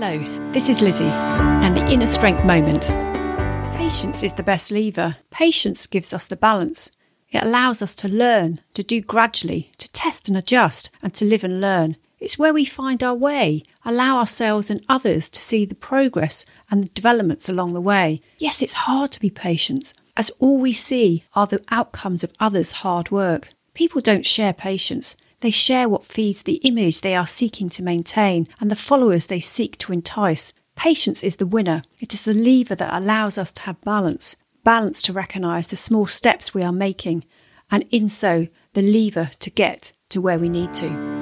Hello, this is Lizzie and the Inner Strength Moment. Patience is the best lever. Patience gives us the balance. It allows us to learn, to do gradually, to test and adjust, and to live and learn. It's where we find our way, allow ourselves and others to see the progress and the developments along the way. Yes, it's hard to be patient, as all we see are the outcomes of others' hard work. People don't share patience. They share what feeds the image they are seeking to maintain and the followers they seek to entice. Patience is the winner. It is the lever that allows us to have balance. Balance to recognise the small steps we are making, and in so, the lever to get to where we need to.